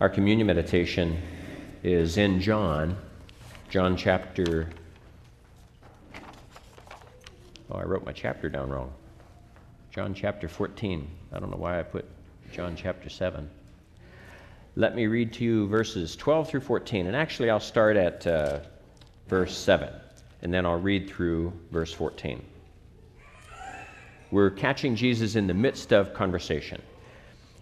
Our communion meditation is in John, John chapter. Oh, I wrote my chapter down wrong. John chapter 14. I don't know why I put John chapter 7. Let me read to you verses 12 through 14. And actually, I'll start at uh, verse 7, and then I'll read through verse 14. We're catching Jesus in the midst of conversation.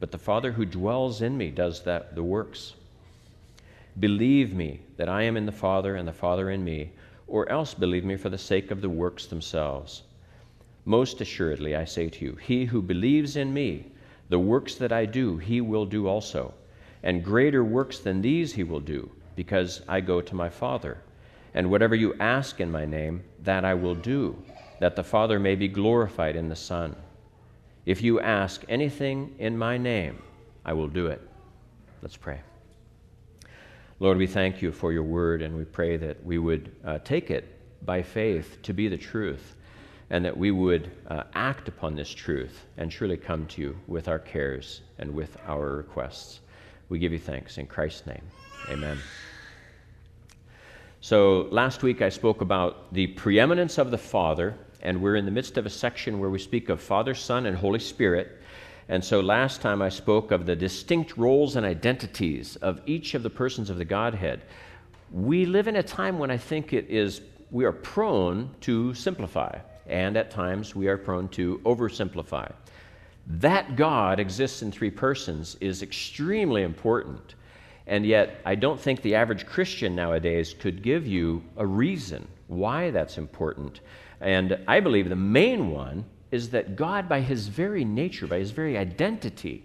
but the Father who dwells in me does that the works. Believe me that I am in the Father and the Father in me, or else believe me for the sake of the works themselves. Most assuredly, I say to you, he who believes in me, the works that I do, he will do also, and greater works than these he will do, because I go to my Father. And whatever you ask in my name, that I will do, that the Father may be glorified in the Son. If you ask anything in my name, I will do it. Let's pray. Lord, we thank you for your word, and we pray that we would uh, take it by faith to be the truth, and that we would uh, act upon this truth and truly come to you with our cares and with our requests. We give you thanks in Christ's name. Amen. So, last week I spoke about the preeminence of the Father and we're in the midst of a section where we speak of Father, Son, and Holy Spirit. And so last time I spoke of the distinct roles and identities of each of the persons of the Godhead. We live in a time when I think it is we are prone to simplify, and at times we are prone to oversimplify. That God exists in three persons is extremely important. And yet, I don't think the average Christian nowadays could give you a reason why that's important. And I believe the main one is that God, by his very nature, by his very identity,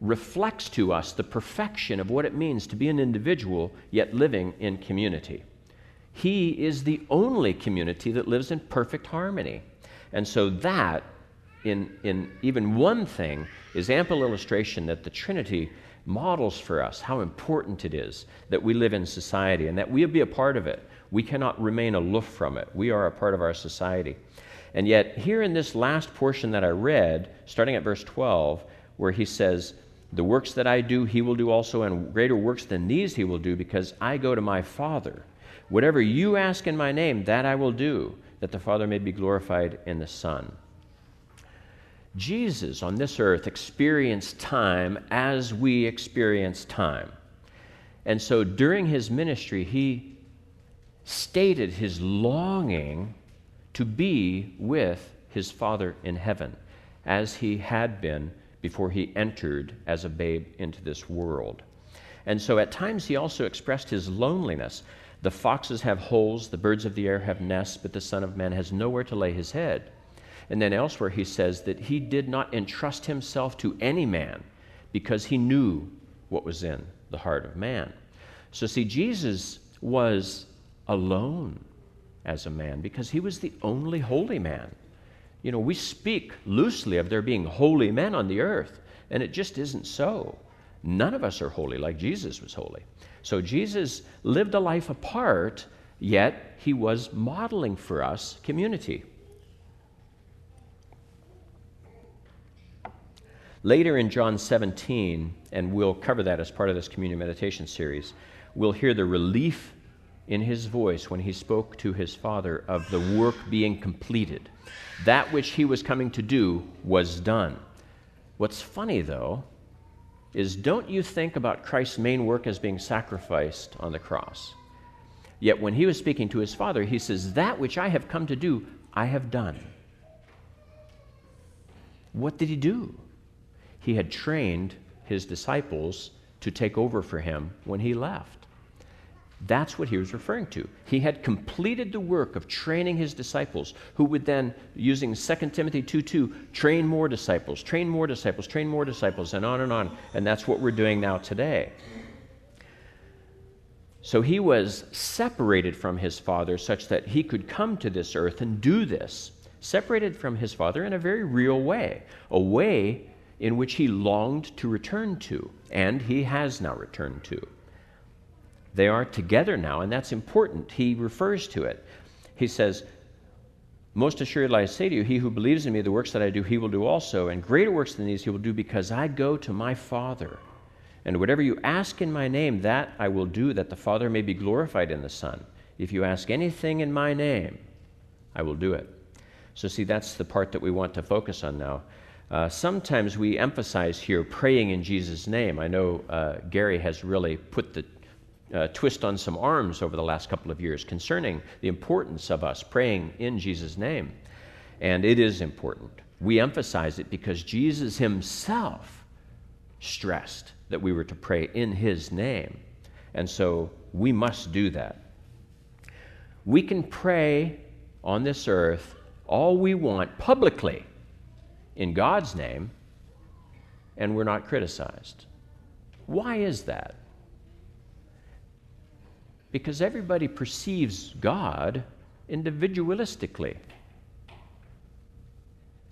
reflects to us the perfection of what it means to be an individual yet living in community. He is the only community that lives in perfect harmony. And so, that, in, in even one thing, is ample illustration that the Trinity models for us how important it is that we live in society and that we'll be a part of it. We cannot remain aloof from it. We are a part of our society. And yet, here in this last portion that I read, starting at verse 12, where he says, The works that I do, he will do also, and greater works than these he will do, because I go to my Father. Whatever you ask in my name, that I will do, that the Father may be glorified in the Son. Jesus on this earth experienced time as we experience time. And so during his ministry, he stated his longing to be with his Father in heaven, as he had been before he entered as a babe into this world. And so at times he also expressed his loneliness. The foxes have holes, the birds of the air have nests, but the Son of Man has nowhere to lay his head. And then elsewhere he says that he did not entrust himself to any man because he knew what was in the heart of man. So, see, Jesus was alone as a man because he was the only holy man. You know, we speak loosely of there being holy men on the earth, and it just isn't so. None of us are holy like Jesus was holy. So Jesus lived a life apart, yet he was modeling for us community. Later in John 17, and we'll cover that as part of this communion meditation series, we'll hear the relief in his voice when he spoke to his father of the work being completed. That which he was coming to do was done. What's funny, though, is don't you think about Christ's main work as being sacrificed on the cross? Yet when he was speaking to his father, he says, That which I have come to do, I have done. What did he do? He had trained his disciples to take over for him when he left. That's what he was referring to. He had completed the work of training his disciples, who would then, using 2 Timothy 2 2, train more disciples, train more disciples, train more disciples, and on and on. And that's what we're doing now today. So he was separated from his Father such that he could come to this earth and do this, separated from his Father in a very real way, a way in which he longed to return to, and he has now returned to. They are together now, and that's important. He refers to it. He says, Most assuredly I say to you, he who believes in me, the works that I do, he will do also, and greater works than these he will do because I go to my Father. And whatever you ask in my name, that I will do, that the Father may be glorified in the Son. If you ask anything in my name, I will do it. So, see, that's the part that we want to focus on now. Uh, sometimes we emphasize here praying in Jesus' name. I know uh, Gary has really put the uh, twist on some arms over the last couple of years concerning the importance of us praying in Jesus' name. And it is important. We emphasize it because Jesus himself stressed that we were to pray in His name. And so we must do that. We can pray on this earth all we want publicly in God's name, and we're not criticized. Why is that? Because everybody perceives God individualistically.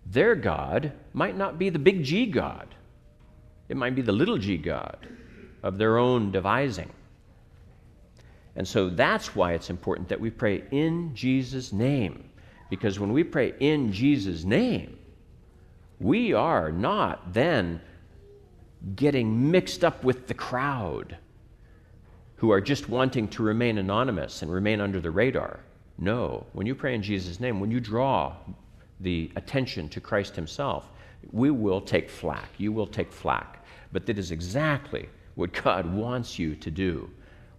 Their God might not be the big G God. It might be the little g God of their own devising. And so that's why it's important that we pray in Jesus' name. Because when we pray in Jesus' name, we are not then getting mixed up with the crowd who are just wanting to remain anonymous and remain under the radar. No, when you pray in Jesus' name, when you draw the attention to Christ Himself, we will take flack. You will take flack but that is exactly what God wants you to do.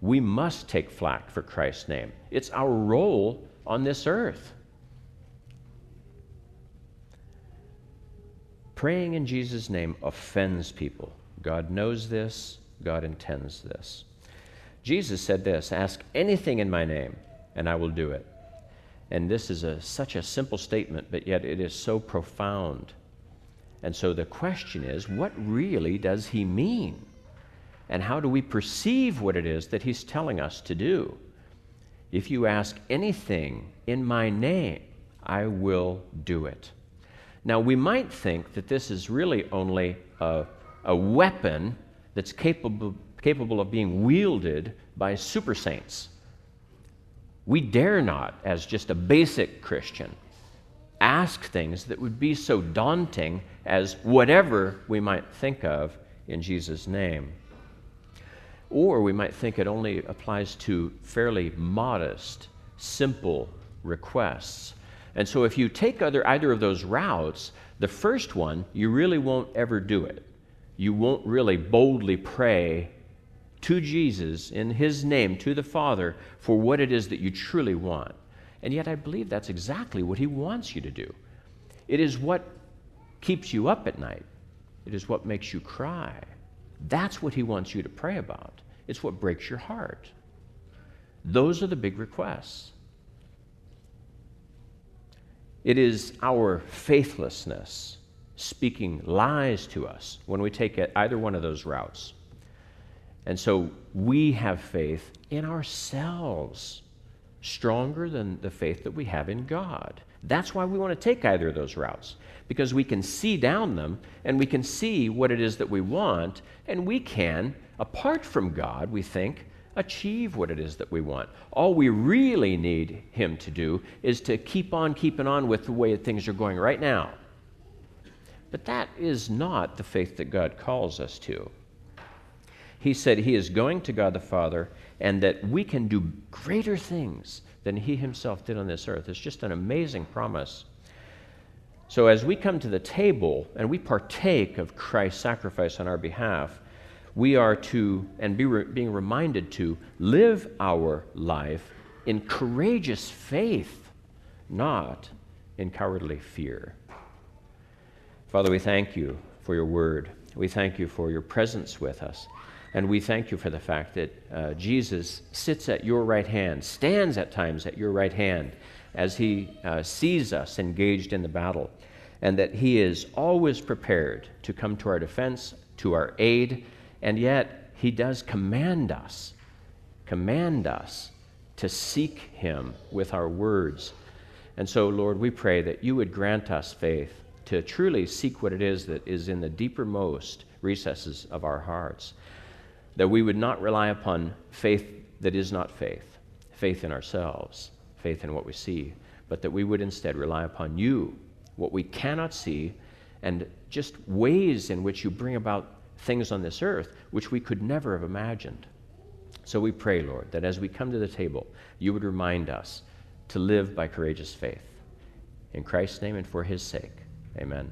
We must take flack for Christ's name. It's our role on this earth. Praying in Jesus' name offends people. God knows this, God intends this. Jesus said this Ask anything in my name, and I will do it. And this is a, such a simple statement, but yet it is so profound. And so the question is what really does he mean? And how do we perceive what it is that he's telling us to do? If you ask anything in my name, I will do it. Now, we might think that this is really only a, a weapon that's capable, capable of being wielded by super saints. We dare not, as just a basic Christian, ask things that would be so daunting as whatever we might think of in Jesus' name. Or we might think it only applies to fairly modest, simple requests. And so if you take other, either of those routes, the first one, you really won't ever do it. You won't really boldly pray to Jesus in His name, to the Father, for what it is that you truly want. And yet, I believe that's exactly what He wants you to do. It is what keeps you up at night, it is what makes you cry. That's what He wants you to pray about. It's what breaks your heart. Those are the big requests. It is our faithlessness speaking lies to us when we take either one of those routes. And so we have faith in ourselves stronger than the faith that we have in God. That's why we want to take either of those routes, because we can see down them and we can see what it is that we want, and we can, apart from God, we think, achieve what it is that we want. All we really need Him to do is to keep on keeping on with the way things are going right now. But that is not the faith that God calls us to. He said He is going to God the Father and that we can do greater things than he himself did on this earth. It's just an amazing promise. So, as we come to the table and we partake of Christ's sacrifice on our behalf, we are to, and be re- being reminded to, live our life in courageous faith, not in cowardly fear. Father, we thank you for your word. We thank you for your presence with us. And we thank you for the fact that uh, Jesus sits at your right hand, stands at times at your right hand as he uh, sees us engaged in the battle, and that he is always prepared to come to our defense, to our aid, and yet he does command us, command us to seek him with our words. And so, Lord, we pray that you would grant us faith to truly seek what it is that is in the deepermost recesses of our hearts. That we would not rely upon faith that is not faith, faith in ourselves, faith in what we see, but that we would instead rely upon you, what we cannot see, and just ways in which you bring about things on this earth which we could never have imagined. So we pray, Lord, that as we come to the table, you would remind us to live by courageous faith. In Christ's name and for his sake, amen.